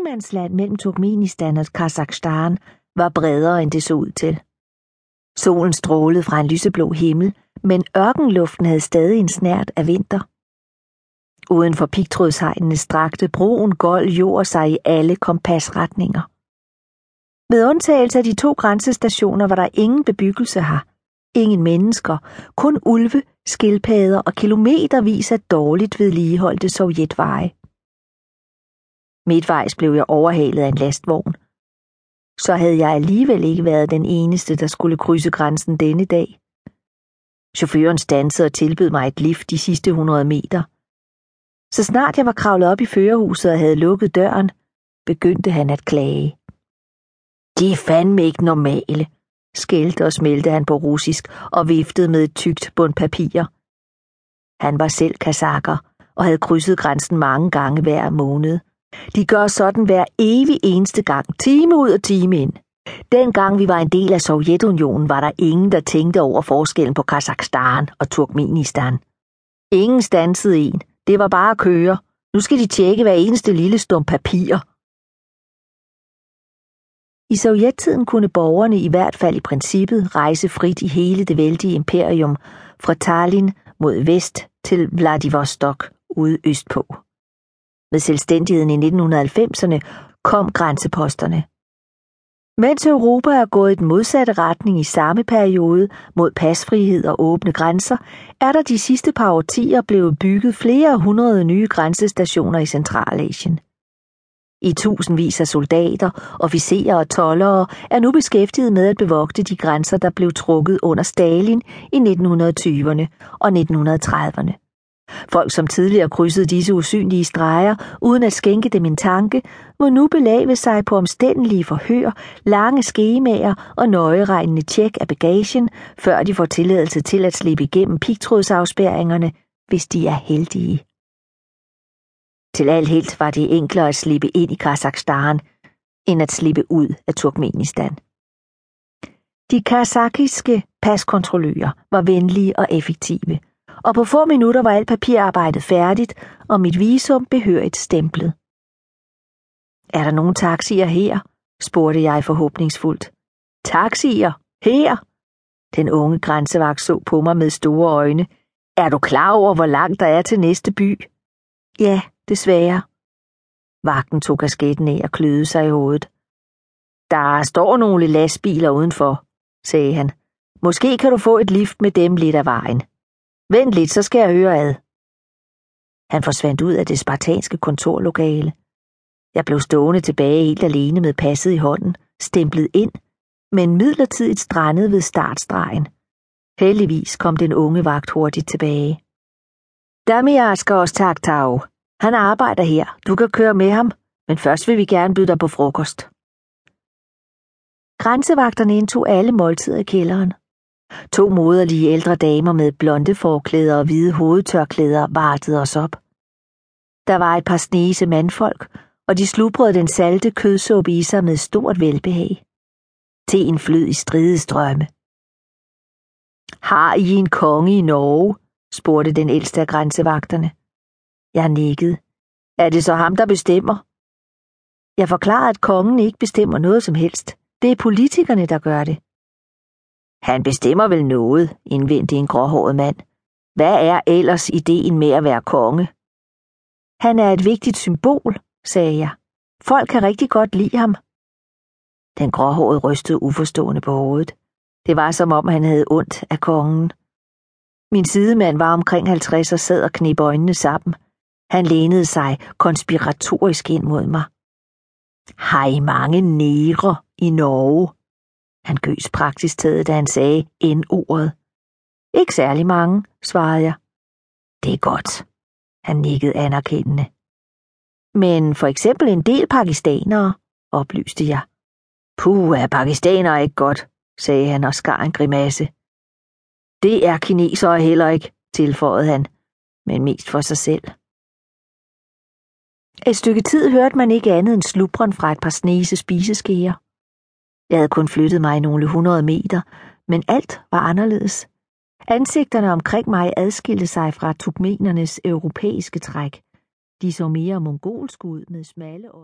ingenmandsland mellem Turkmenistan og Kazakhstan var bredere, end det så ud til. Solen strålede fra en lyseblå himmel, men ørkenluften havde stadig en snært af vinter. Uden for pigtrådshegnene strakte broen gold jord sig i alle kompasretninger. Med undtagelse af de to grænsestationer var der ingen bebyggelse her, ingen mennesker, kun ulve, skildpadder og kilometervis af dårligt vedligeholdte sovjetveje. Midtvejs blev jeg overhalet af en lastvogn. Så havde jeg alligevel ikke været den eneste, der skulle krydse grænsen denne dag. Chaufføren stansede og tilbød mig et lift de sidste 100 meter. Så snart jeg var kravlet op i førerhuset og havde lukket døren, begyndte han at klage. De er fandme ikke normale, skældte og smelte han på russisk og viftede med et tykt bund papir. Han var selv kasakker og havde krydset grænsen mange gange hver måned. De gør sådan hver evig eneste gang, time ud og time ind. Dengang vi var en del af Sovjetunionen, var der ingen, der tænkte over forskellen på Kazakhstan og Turkmenistan. Ingen stansede en. Det var bare at køre. Nu skal de tjekke hver eneste lille stum papir. I sovjettiden kunne borgerne i hvert fald i princippet rejse frit i hele det vældige imperium, fra Tallinn mod vest til Vladivostok ude østpå. Med selvstændigheden i 1990'erne kom grænseposterne. Mens Europa er gået i den modsatte retning i samme periode mod pasfrihed og åbne grænser, er der de sidste par årtier blevet bygget flere hundrede nye grænsestationer i Centralasien. I tusindvis af soldater, officerer og tollere er nu beskæftiget med at bevogte de grænser, der blev trukket under Stalin i 1920'erne og 1930'erne. Folk, som tidligere krydsede disse usynlige streger, uden at skænke dem en tanke, må nu belave sig på omstændelige forhør, lange skemaer og nøjeregnende tjek af bagagen, før de får tilladelse til at slippe igennem pigtrådsafspærringerne, hvis de er heldige. Til alt helt var det enklere at slippe ind i Kazakhstan, end at slippe ud af Turkmenistan. De kazakiske paskontrollører var venlige og effektive, og på få minutter var alt papirarbejdet færdigt, og mit visum behørigt stemplet. Er der nogen taxier her? spurgte jeg forhåbningsfuldt. Taxier? Her? Den unge grænsevagt så på mig med store øjne. Er du klar over, hvor langt der er til næste by? Ja, desværre. Vagten tog kasketten af og kløede sig i hovedet. Der står nogle lastbiler udenfor, sagde han. Måske kan du få et lift med dem lidt af vejen. Vent lidt, så skal jeg høre ad. Han forsvandt ud af det spartanske kontorlokale. Jeg blev stående tilbage helt alene med passet i hånden, stemplet ind, men midlertidigt strandet ved startstregen. Heldigvis kom den unge vagt hurtigt tilbage. Damiar skal også tak, Tau. Han arbejder her. Du kan køre med ham, men først vil vi gerne byde dig på frokost. Grænsevagterne indtog alle måltider i kælderen. To moderlige ældre damer med blonde forklæder og hvide hovedtørklæder vartede os op. Der var et par snese mandfolk, og de slubrede den salte kødsuppe i sig med stort velbehag. Teen flød i stridestrømme. Har I en konge i Norge? spurgte den ældste af grænsevagterne. Jeg nikkede. Er det så ham, der bestemmer? Jeg forklarede, at kongen ikke bestemmer noget som helst. Det er politikerne, der gør det. Han bestemmer vel noget, indvendte en gråhåret mand. Hvad er ellers ideen med at være konge? Han er et vigtigt symbol, sagde jeg. Folk kan rigtig godt lide ham. Den gråhårede rystede uforstående på hovedet. Det var som om han havde ondt af kongen. Min sidemand var omkring 50 og sad og knep øjnene sammen. Han lænede sig konspiratorisk ind mod mig. Har I mange nære i Norge? Han gøs praktisk taget, da han sagde N-ordet. Ikke særlig mange, svarede jeg. Det er godt. Han nikkede anerkendende. Men for eksempel en del pakistanere, oplyste jeg. Puh, er pakistanere ikke godt, sagde han og skar en grimasse. Det er kinesere heller ikke, tilføjede han, men mest for sig selv. Et stykke tid hørte man ikke andet end slubren fra et par snese spiseskeer. Jeg havde kun flyttet mig nogle hundrede meter, men alt var anderledes. Ansigterne omkring mig adskilte sig fra turkmenernes europæiske træk. De så mere mongolske ud med smalle øjne.